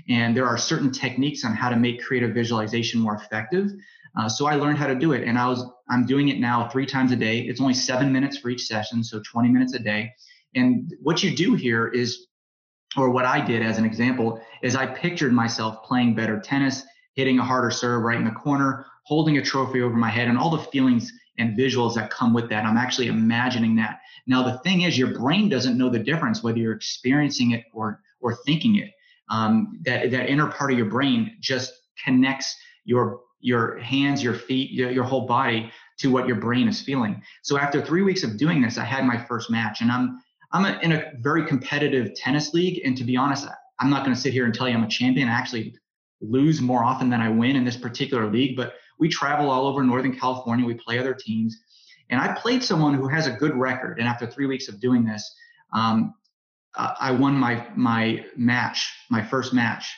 And there are certain techniques on how to make creative visualization more effective. Uh, so I learned how to do it, and I was I'm doing it now three times a day. It's only seven minutes for each session, so 20 minutes a day. And what you do here is, or what I did as an example, is I pictured myself playing better tennis, hitting a harder serve right in the corner, holding a trophy over my head, and all the feelings and visuals that come with that. I'm actually imagining that. Now, the thing is, your brain doesn't know the difference whether you're experiencing it or or thinking it. Um, that that inner part of your brain just connects your your hands, your feet, your, your whole body to what your brain is feeling. So after three weeks of doing this, I had my first match, and I'm I'm a, in a very competitive tennis league, and to be honest, I'm not going to sit here and tell you I'm a champion. I actually lose more often than I win in this particular league, but we travel all over Northern California. We play other teams. And I played someone who has a good record. And after three weeks of doing this, um, I won my my match, my first match,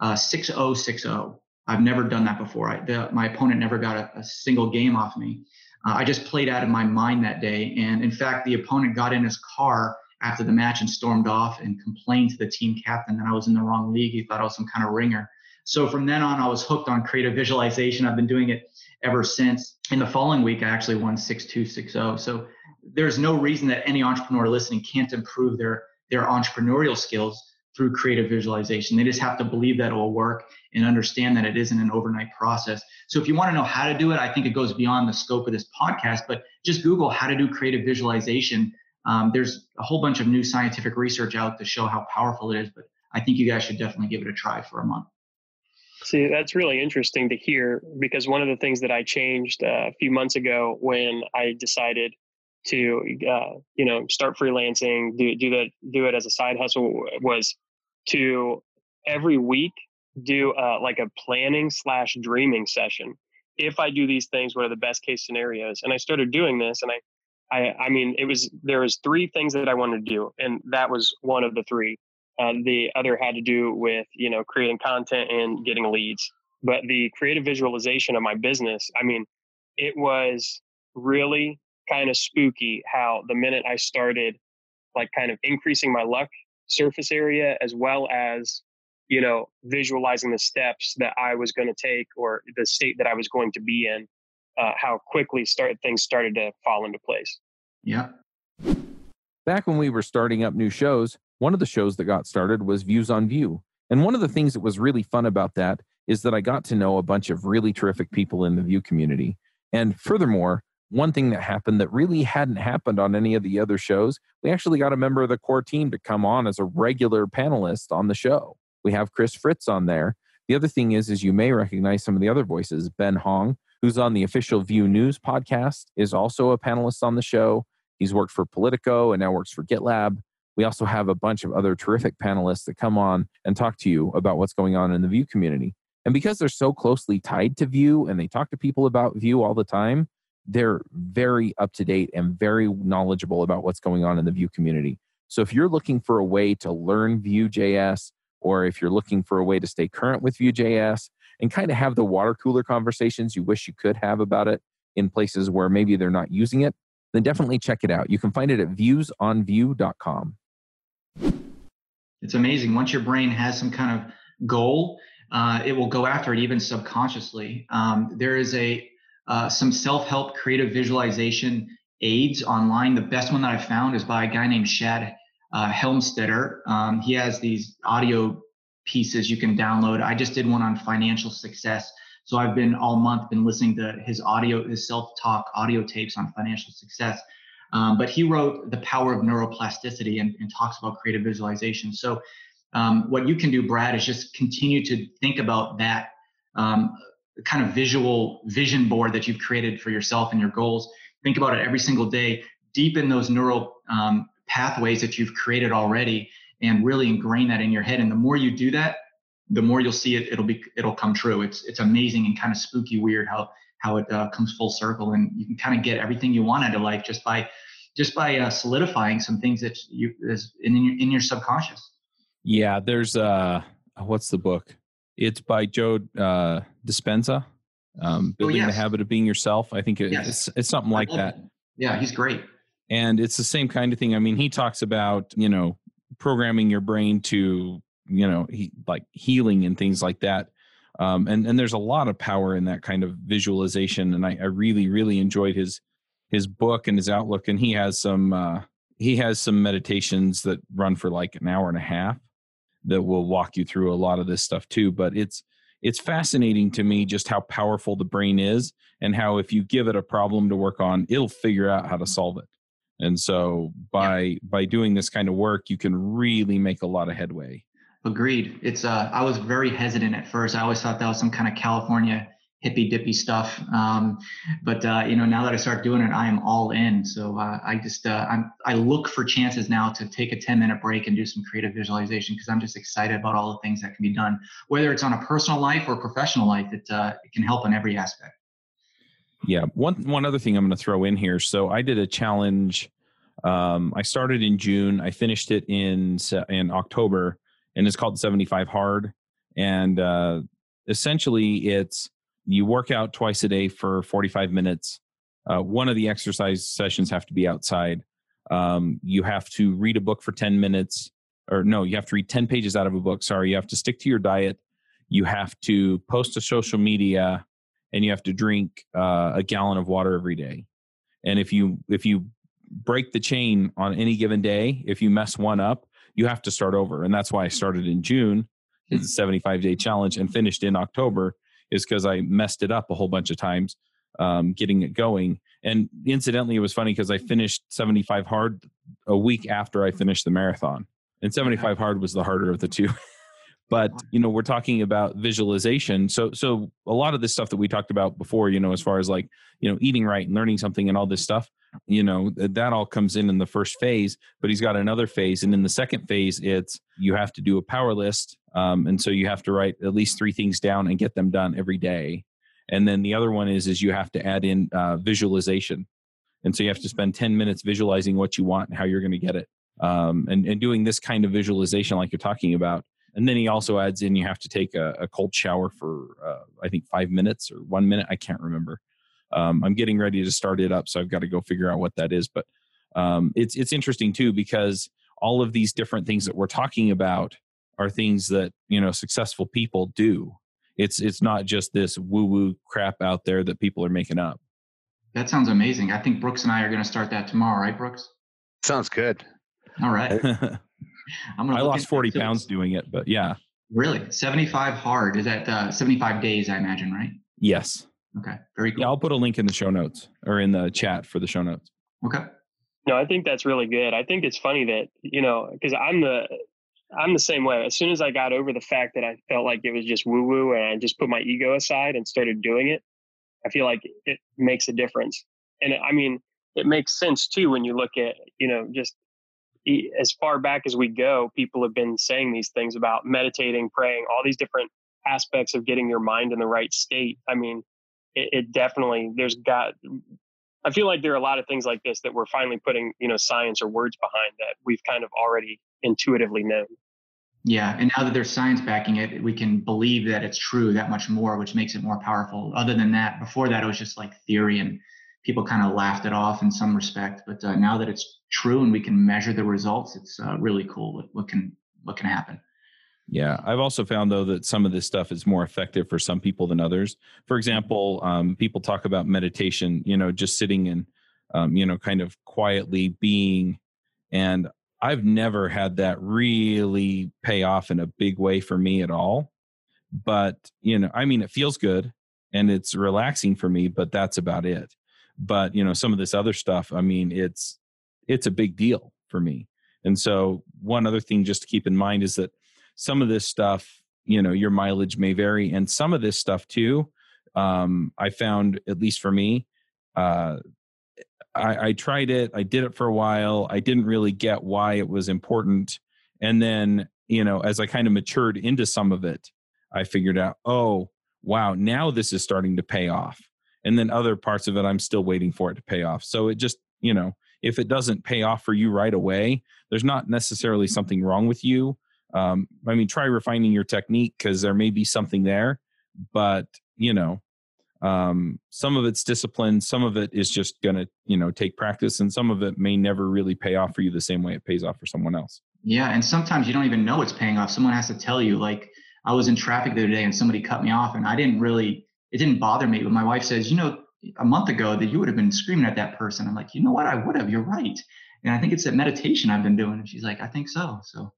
uh, 6-0, 6-0. I've never done that before. I, the, my opponent never got a, a single game off me. Uh, I just played out of my mind that day. And in fact, the opponent got in his car after the match and stormed off and complained to the team captain that I was in the wrong league. He thought I was some kind of ringer. So from then on, I was hooked on creative visualization. I've been doing it ever since. In the following week, I actually won 6-2, 6-0. So there's no reason that any entrepreneur listening can't improve their their entrepreneurial skills through creative visualization. They just have to believe that it will work and understand that it isn't an overnight process. So if you want to know how to do it, I think it goes beyond the scope of this podcast, but just Google how to do creative visualization. Um, there's a whole bunch of new scientific research out to show how powerful it is, but I think you guys should definitely give it a try for a month. See, that's really interesting to hear because one of the things that I changed uh, a few months ago when I decided to, uh, you know, start freelancing, do do that, do it as a side hustle was to every week do uh, like a planning slash dreaming session. If I do these things, what are the best case scenarios? And I started doing this, and I, I, I mean, it was there was three things that I wanted to do, and that was one of the three. Uh, the other had to do with you know creating content and getting leads. But the creative visualization of my business, I mean, it was really kind of spooky how the minute I started like kind of increasing my luck surface area as well as you know visualizing the steps that i was going to take or the state that i was going to be in uh, how quickly start things started to fall into place yeah back when we were starting up new shows one of the shows that got started was views on Vue and one of the things that was really fun about that is that i got to know a bunch of really terrific people in the view community and furthermore one thing that happened that really hadn't happened on any of the other shows, we actually got a member of the core team to come on as a regular panelist on the show. We have Chris Fritz on there. The other thing is, is you may recognize some of the other voices. Ben Hong, who's on the official Vue News podcast, is also a panelist on the show. He's worked for Politico and now works for GitLab. We also have a bunch of other terrific panelists that come on and talk to you about what's going on in the Vue community. And because they're so closely tied to Vue and they talk to people about Vue all the time, they're very up to date and very knowledgeable about what's going on in the Vue community. So if you're looking for a way to learn Vue.js, or if you're looking for a way to stay current with Vue.js and kind of have the water cooler conversations you wish you could have about it in places where maybe they're not using it, then definitely check it out. You can find it at viewsonvue.com. It's amazing. Once your brain has some kind of goal, uh, it will go after it even subconsciously. Um, there is a uh, some self-help creative visualization aids online. The best one that I found is by a guy named Shad uh, Helmstetter. Um, he has these audio pieces you can download. I just did one on financial success. So I've been all month been listening to his audio, his self-talk audio tapes on financial success. Um, but he wrote The Power of Neuroplasticity and, and talks about creative visualization. So um, what you can do, Brad, is just continue to think about that um, kind of visual vision board that you've created for yourself and your goals. Think about it every single day. Deepen those neural um, pathways that you've created already, and really ingrain that in your head. And the more you do that, the more you'll see it. It'll be it'll come true. It's it's amazing and kind of spooky, weird how how it uh, comes full circle, and you can kind of get everything you want out of life just by just by uh, solidifying some things that you is in your, in your subconscious. Yeah, there's uh, what's the book? It's by Joe uh, Dispenza. Um, oh, building oh, yes. the habit of being yourself. I think it, yes. it's it's something like that. Yeah, he's great. And it's the same kind of thing. I mean, he talks about you know programming your brain to you know he, like healing and things like that. Um, and and there's a lot of power in that kind of visualization. And I, I really really enjoyed his his book and his outlook. And he has some uh, he has some meditations that run for like an hour and a half that will walk you through a lot of this stuff too. But it's it's fascinating to me just how powerful the brain is and how if you give it a problem to work on, it'll figure out how to solve it. And so by yeah. by doing this kind of work, you can really make a lot of headway. Agreed. It's uh I was very hesitant at first. I always thought that was some kind of California hippy dippy stuff. Um, but uh, you know, now that I start doing it, I am all in. So uh, I just uh, I'm, I look for chances now to take a 10 minute break and do some creative visualization because I'm just excited about all the things that can be done, whether it's on a personal life or professional life. It uh, it can help in every aspect. Yeah. One one other thing I'm going to throw in here. So I did a challenge. Um, I started in June. I finished it in in October, and it's called 75 Hard. And uh, essentially, it's you work out twice a day for 45 minutes. Uh, one of the exercise sessions have to be outside. Um, you have to read a book for 10 minutes, or no, you have to read 10 pages out of a book. Sorry, you have to stick to your diet. You have to post to social media, and you have to drink uh, a gallon of water every day. And if you if you break the chain on any given day, if you mess one up, you have to start over. And that's why I started in June. It's a 75 day challenge and finished in October is because I messed it up a whole bunch of times um, getting it going. And incidentally, it was funny because I finished 75 hard a week after I finished the marathon, and 75 hard was the harder of the two. <laughs> but you know, we're talking about visualization. So, so a lot of this stuff that we talked about before, you know, as far as like you know eating right and learning something and all this stuff, you know, that all comes in in the first phase. But he's got another phase, and in the second phase, it's you have to do a power list um, and so you have to write at least three things down and get them done every day. And then the other one is is you have to add in uh, visualization, and so you have to spend ten minutes visualizing what you want and how you're going to get it, um, and and doing this kind of visualization like you're talking about. And then he also adds in you have to take a, a cold shower for uh, I think five minutes or one minute I can't remember. Um, I'm getting ready to start it up, so I've got to go figure out what that is. But um, it's it's interesting too because all of these different things that we're talking about are things that you know successful people do. It's it's not just this woo woo crap out there that people are making up. That sounds amazing. I think brooks and i are going to start that tomorrow right brooks? Sounds good. All right. <laughs> I'm gonna i lost 40 pounds doing it but yeah. Really? 75 hard. Is that uh, 75 days i imagine right? Yes okay very cool yeah i'll put a link in the show notes or in the chat for the show notes okay no, I think that's really good. I think it's funny that, you know, because I'm the I'm the same way. As soon as I got over the fact that I felt like it was just woo woo and I just put my ego aside and started doing it, I feel like it makes a difference. And I mean, it makes sense too when you look at, you know, just as far back as we go, people have been saying these things about meditating, praying, all these different aspects of getting your mind in the right state. I mean, it, it definitely, there's got, I feel like there are a lot of things like this that we're finally putting, you know, science or words behind that we've kind of already intuitively known. Yeah, and now that there's science backing it, we can believe that it's true that much more, which makes it more powerful. Other than that, before that, it was just like theory, and people kind of laughed it off in some respect. But uh, now that it's true and we can measure the results, it's uh, really cool what, what can what can happen. Yeah, I've also found though that some of this stuff is more effective for some people than others. For example, um, people talk about meditation, you know, just sitting and, um, you know, kind of quietly being. And I've never had that really pay off in a big way for me at all. But, you know, I mean, it feels good and it's relaxing for me, but that's about it. But, you know, some of this other stuff, I mean, it's, it's a big deal for me. And so, one other thing just to keep in mind is that some of this stuff, you know, your mileage may vary. And some of this stuff too, um, I found, at least for me, uh, I, I tried it. I did it for a while. I didn't really get why it was important. And then, you know, as I kind of matured into some of it, I figured out, oh, wow, now this is starting to pay off. And then other parts of it, I'm still waiting for it to pay off. So it just, you know, if it doesn't pay off for you right away, there's not necessarily something wrong with you. Um, I mean, try refining your technique because there may be something there, but you know, um, some of it's discipline some of it is just to you know take practice and some of it may never really pay off for you the same way it pays off for someone else. Yeah and sometimes you don't even know it's paying off. Someone has to tell you like i was in traffic the other day and somebody cut me off and i didn't really it didn't bother me but my wife says you know a month ago that you would have been screaming at that person. I'm like you know what? I would have. You're right. And i think it's that meditation i've been doing and she's like i think so. So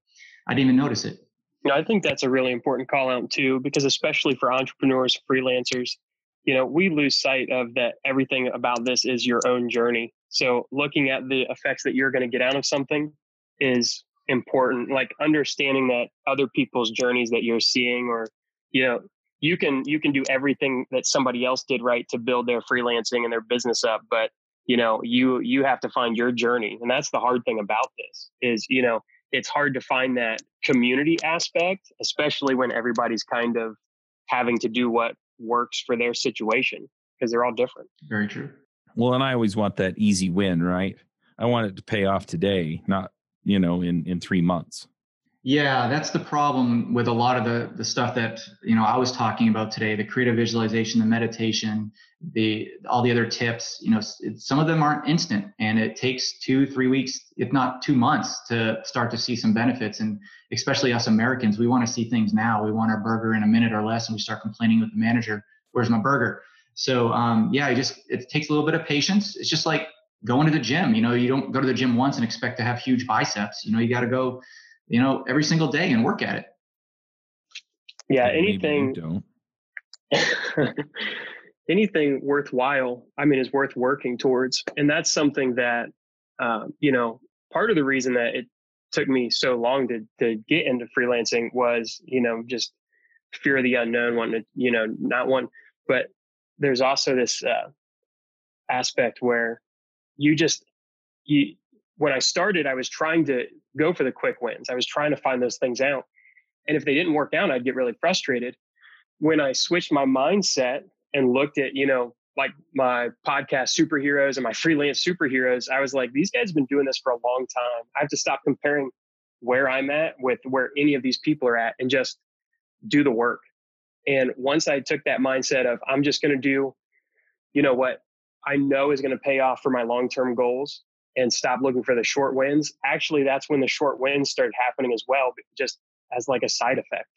i didn't even notice it. You know, I think that's a really important call out too, because especially for entrepreneurs, freelancers, you know we lose sight of that everything about this is your own journey. So looking at the effects that you're going to get out of something is important like understanding that other people's journeys that you're seeing or you know you can you can do everything that somebody else did right to build their freelancing and their business up but you know you you have to find your journey and that's the hard thing about this is you know it's hard to find that community aspect especially when everybody's kind of having to do what works for their situation because they're all different. Very true. Well and i always want that easy win right? I want it to pay off today not you know in in 3 months yeah, that's the problem with a lot of the the stuff that you know I was talking about today. The creative visualization, the meditation, the all the other tips. You know, it, some of them aren't instant, and it takes two, three weeks, if not two months, to start to see some benefits. And especially us Americans, we want to see things now. We want our burger in a minute or less, and we start complaining with the manager, "Where's my burger?" So um, yeah, it just it takes a little bit of patience. It's just like going to the gym. You know, you don't go to the gym once and expect to have huge biceps. You know, you got to go you know, every single day and work at it. Yeah, anything don't. <laughs> anything worthwhile, I mean, is worth working towards. And that's something that uh, you know, part of the reason that it took me so long to to get into freelancing was, you know, just fear of the unknown, wanting to, you know, not one, but there's also this uh, aspect where you just you when I started, I was trying to go for the quick wins. I was trying to find those things out. And if they didn't work out, I'd get really frustrated. When I switched my mindset and looked at, you know, like my podcast superheroes and my freelance superheroes, I was like, these guys have been doing this for a long time. I have to stop comparing where I'm at with where any of these people are at and just do the work. And once I took that mindset of, I'm just going to do, you know, what I know is going to pay off for my long term goals and stop looking for the short wins, actually, that's when the short wins started happening as well, just as like a side effect.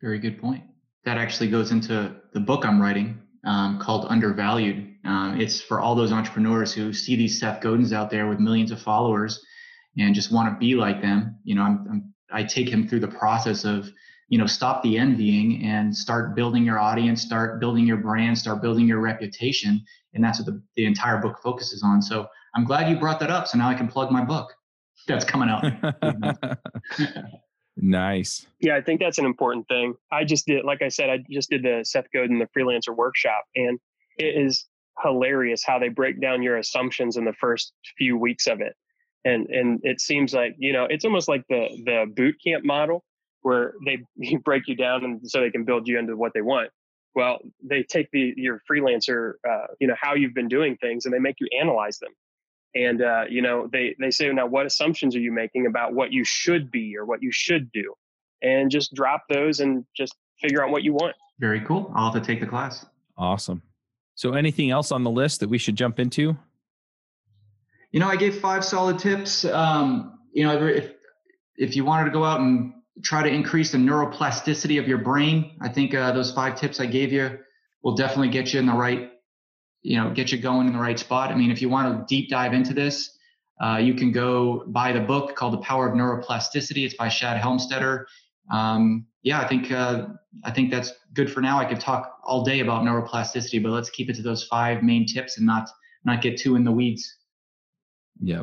Very good point. That actually goes into the book I'm writing um, called Undervalued. Um, it's for all those entrepreneurs who see these Seth Godins out there with millions of followers and just want to be like them. You know, I'm, I'm, I take him through the process of, you know, stop the envying and start building your audience, start building your brand, start building your reputation. And that's what the, the entire book focuses on. So I'm glad you brought that up. So now I can plug my book that's coming out. <laughs> nice. Yeah, I think that's an important thing. I just did, like I said, I just did the Seth Godin, the freelancer workshop, and it is hilarious how they break down your assumptions in the first few weeks of it. And and it seems like you know it's almost like the the boot camp model where they <laughs> break you down and so they can build you into what they want. Well, they take the your freelancer, uh, you know, how you've been doing things, and they make you analyze them and uh, you know they they say now what assumptions are you making about what you should be or what you should do? And just drop those and just figure out what you want. Very cool. I'll have to take the class. Awesome. So anything else on the list that we should jump into? You know i gave five solid tips. Um, you know if if you wanted to go out and try to increase the neuroplasticity of your brain i think uh, those five tips i gave you will definitely get you in the right you know get you going in the right spot. I mean, if you want to deep dive into this, uh, you can go buy the book called The Power of Neuroplasticity. It's by Shad Helmstetter. Um, yeah, I think uh, I think that's good for now. I could talk all day about neuroplasticity, but let's keep it to those five main tips and not not get too in the weeds. Yeah.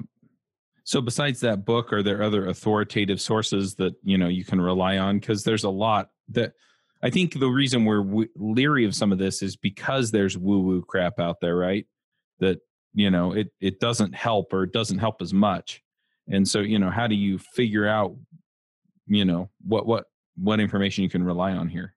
So besides that book, are there other authoritative sources that you know you can rely on? Because there's a lot that I think the reason we're leery of some of this is because there's woo woo crap out there, right? That you know it it doesn't help or it doesn't help as much, and so you know how do you figure out you know what what what information you can rely on here?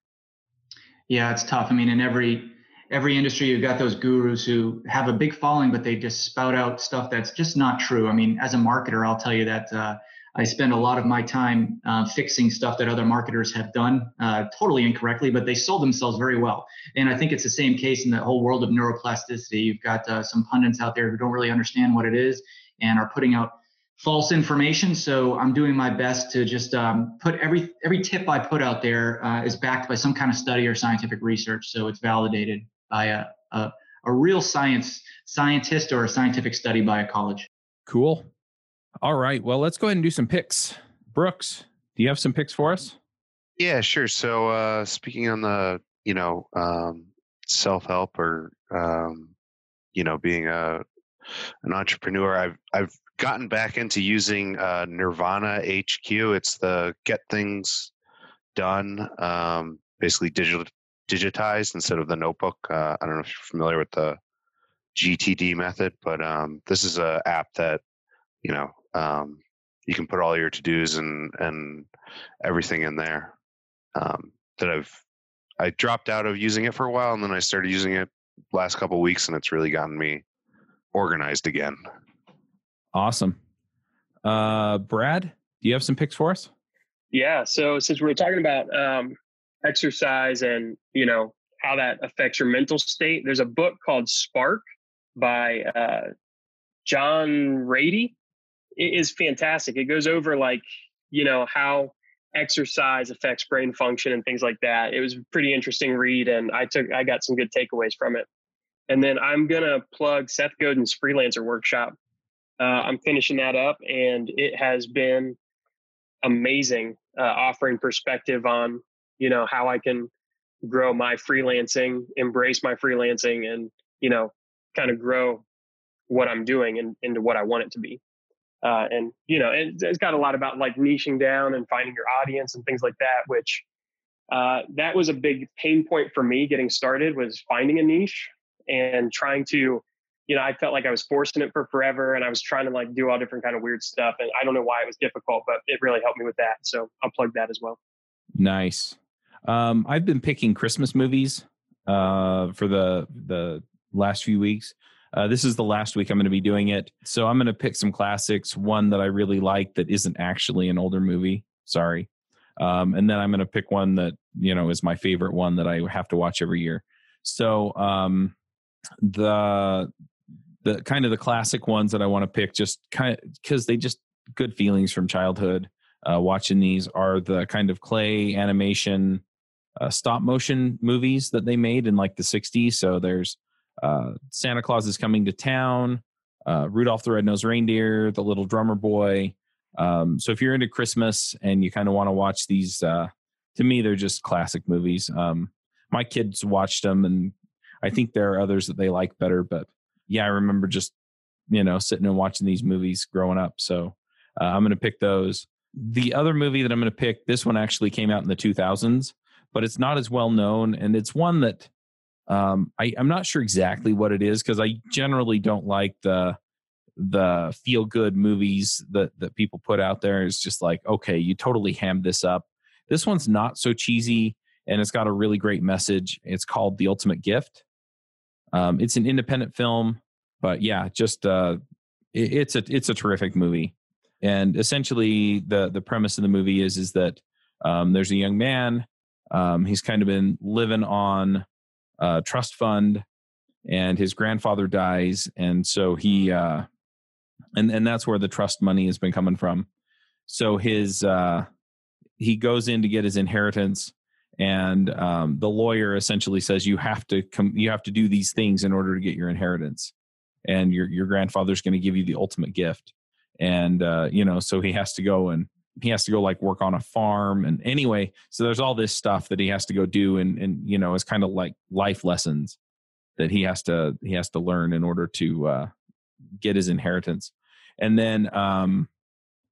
Yeah, it's tough. I mean, in every every industry, you've got those gurus who have a big following, but they just spout out stuff that's just not true. I mean, as a marketer, I'll tell you that. Uh, I spend a lot of my time uh, fixing stuff that other marketers have done uh, totally incorrectly, but they sold themselves very well. And I think it's the same case in the whole world of neuroplasticity. You've got uh, some pundits out there who don't really understand what it is and are putting out false information. So I'm doing my best to just um, put every every tip I put out there uh, is backed by some kind of study or scientific research, so it's validated by a, a, a real science scientist or a scientific study by a college. Cool. All right. Well, let's go ahead and do some picks. Brooks, do you have some picks for us? Yeah, sure. So, uh, speaking on the, you know, um, self help or, um, you know, being a an entrepreneur, I've I've gotten back into using uh, Nirvana HQ. It's the get things done, um, basically digital digitized instead of the notebook. Uh, I don't know if you're familiar with the GTD method, but um, this is an app that you know um, you can put all your to dos and and everything in there. Um, that I've I dropped out of using it for a while, and then I started using it last couple weeks, and it's really gotten me organized again. Awesome, uh, Brad. Do you have some picks for us? Yeah. So since we are talking about um, exercise and you know how that affects your mental state, there's a book called Spark by uh, John Ratey. It is fantastic. It goes over like you know how exercise affects brain function and things like that. It was a pretty interesting read, and I took I got some good takeaways from it. And then I'm gonna plug Seth Godin's freelancer workshop. Uh, I'm finishing that up, and it has been amazing, uh, offering perspective on you know how I can grow my freelancing, embrace my freelancing, and you know kind of grow what I'm doing and into what I want it to be. Uh, and you know, it, has got a lot about like niching down and finding your audience and things like that. Which uh, that was a big pain point for me getting started was finding a niche and trying to, you know, I felt like I was forcing it for forever, and I was trying to like do all different kind of weird stuff. And I don't know why it was difficult, but it really helped me with that. So I'll plug that as well. Nice. Um, I've been picking Christmas movies uh, for the the last few weeks. Uh, this is the last week I'm going to be doing it. So I'm going to pick some classics, one that I really like that isn't actually an older movie. Sorry. Um, and then I'm going to pick one that, you know, is my favorite one that I have to watch every year. So um, the the kind of the classic ones that I want to pick just kind of because they just good feelings from childhood uh, watching these are the kind of clay animation uh, stop motion movies that they made in like the 60s. So there's uh, Santa Claus is coming to town, uh, Rudolph the Red-Nosed Reindeer, The Little Drummer Boy. Um, so if you're into Christmas and you kind of want to watch these, uh, to me they're just classic movies. Um, my kids watched them, and I think there are others that they like better. But yeah, I remember just you know sitting and watching these movies growing up. So uh, I'm going to pick those. The other movie that I'm going to pick, this one actually came out in the 2000s, but it's not as well known, and it's one that um, I, I'm not sure exactly what it is because I generally don't like the the feel good movies that that people put out there. It's just like, okay, you totally hammed this up. This one's not so cheesy and it's got a really great message. It's called The Ultimate Gift. Um, it's an independent film, but yeah, just uh, it, it's a it's a terrific movie. And essentially, the the premise of the movie is is that um, there's a young man. Um, he's kind of been living on uh, trust fund, and his grandfather dies, and so he uh, and and that's where the trust money has been coming from. So his uh, he goes in to get his inheritance, and um, the lawyer essentially says you have to come, you have to do these things in order to get your inheritance, and your your grandfather's going to give you the ultimate gift, and uh, you know so he has to go and he has to go like work on a farm and anyway so there's all this stuff that he has to go do and and you know it's kind of like life lessons that he has to he has to learn in order to uh get his inheritance. And then um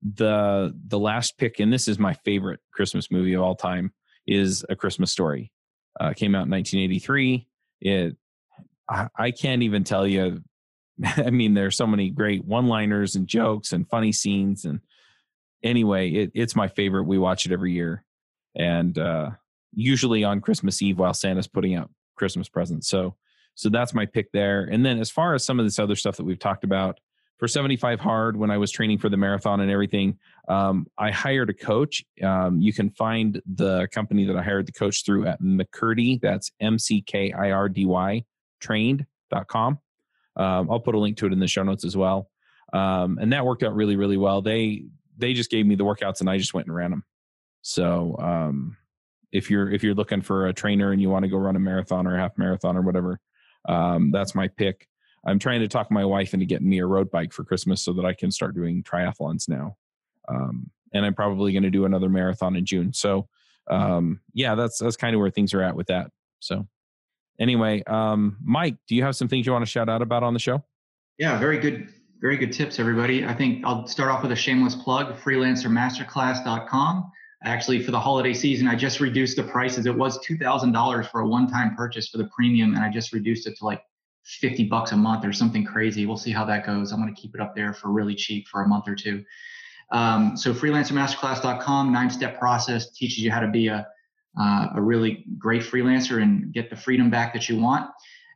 the the last pick and this is my favorite christmas movie of all time is a christmas story. Uh came out in 1983 it I, I can't even tell you. <laughs> I mean there's so many great one liners and jokes and funny scenes and anyway, it, it's my favorite. We watch it every year, and uh, usually on Christmas Eve while Santa's putting out Christmas presents. So, so that's my pick there. And then as far as some of this other stuff that we've talked about for 75 hard, when I was training for the marathon and everything, um, I hired a coach. Um, you can find the company that I hired the coach through at McKirdy. That's M C K I R D Y trained.com. Um, I'll put a link to it in the show notes as well. Um, and that worked out really, really well. They they just gave me the workouts and I just went and ran them. So um, if you're if you're looking for a trainer and you want to go run a marathon or a half marathon or whatever, um, that's my pick. I'm trying to talk my wife into getting me a road bike for Christmas so that I can start doing triathlons now. Um, and I'm probably going to do another marathon in June. So um, yeah, that's that's kind of where things are at with that. So anyway, um, Mike, do you have some things you want to shout out about on the show? Yeah, very good very good tips, everybody. I think I'll start off with a shameless plug freelancermasterclass.com. Actually, for the holiday season, I just reduced the prices. It was two thousand dollars for a one-time purchase for the premium, and I just reduced it to like 50 bucks a month or something crazy. We'll see how that goes. I'm going to keep it up there for really cheap for a month or two. Um, so freelancermasterclass.com, nine step process teaches you how to be a, uh, a really great freelancer and get the freedom back that you want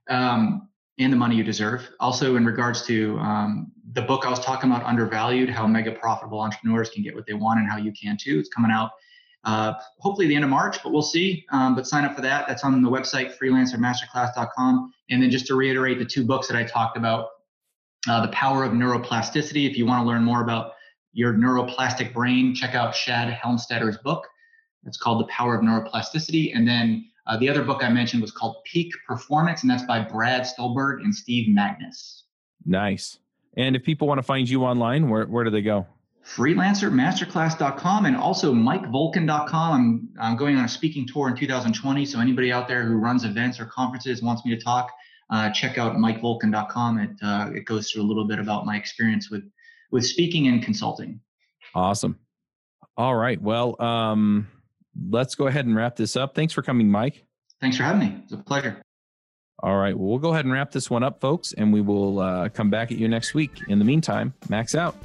um, and the money you deserve. Also, in regards to um, the book I was talking about, Undervalued, how mega profitable entrepreneurs can get what they want and how you can too. It's coming out uh, hopefully the end of March, but we'll see. Um, but sign up for that. That's on the website, freelancermasterclass.com. And then just to reiterate the two books that I talked about uh, The Power of Neuroplasticity. If you want to learn more about your neuroplastic brain, check out Shad Helmstetter's book. It's called The Power of Neuroplasticity. And then uh, the other book I mentioned was called Peak Performance, and that's by Brad Stulberg and Steve Magness. Nice. And if people want to find you online, where, where do they go? freelancermasterclass.com and also mikevolkin.com. I'm, I'm going on a speaking tour in 2020. So anybody out there who runs events or conferences wants me to talk, uh, check out mikevolkin.com. It, uh, it goes through a little bit about my experience with, with speaking and consulting. Awesome. All right. Well, um, let's go ahead and wrap this up. Thanks for coming, Mike. Thanks for having me. It's a pleasure. All right. Well, we'll go ahead and wrap this one up, folks, and we will uh, come back at you next week. In the meantime, max out.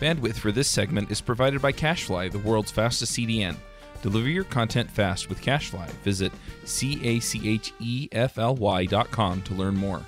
Bandwidth for this segment is provided by CacheFly, the world's fastest CDN. Deliver your content fast with CacheFly. Visit C A C H E F L Y.com to learn more.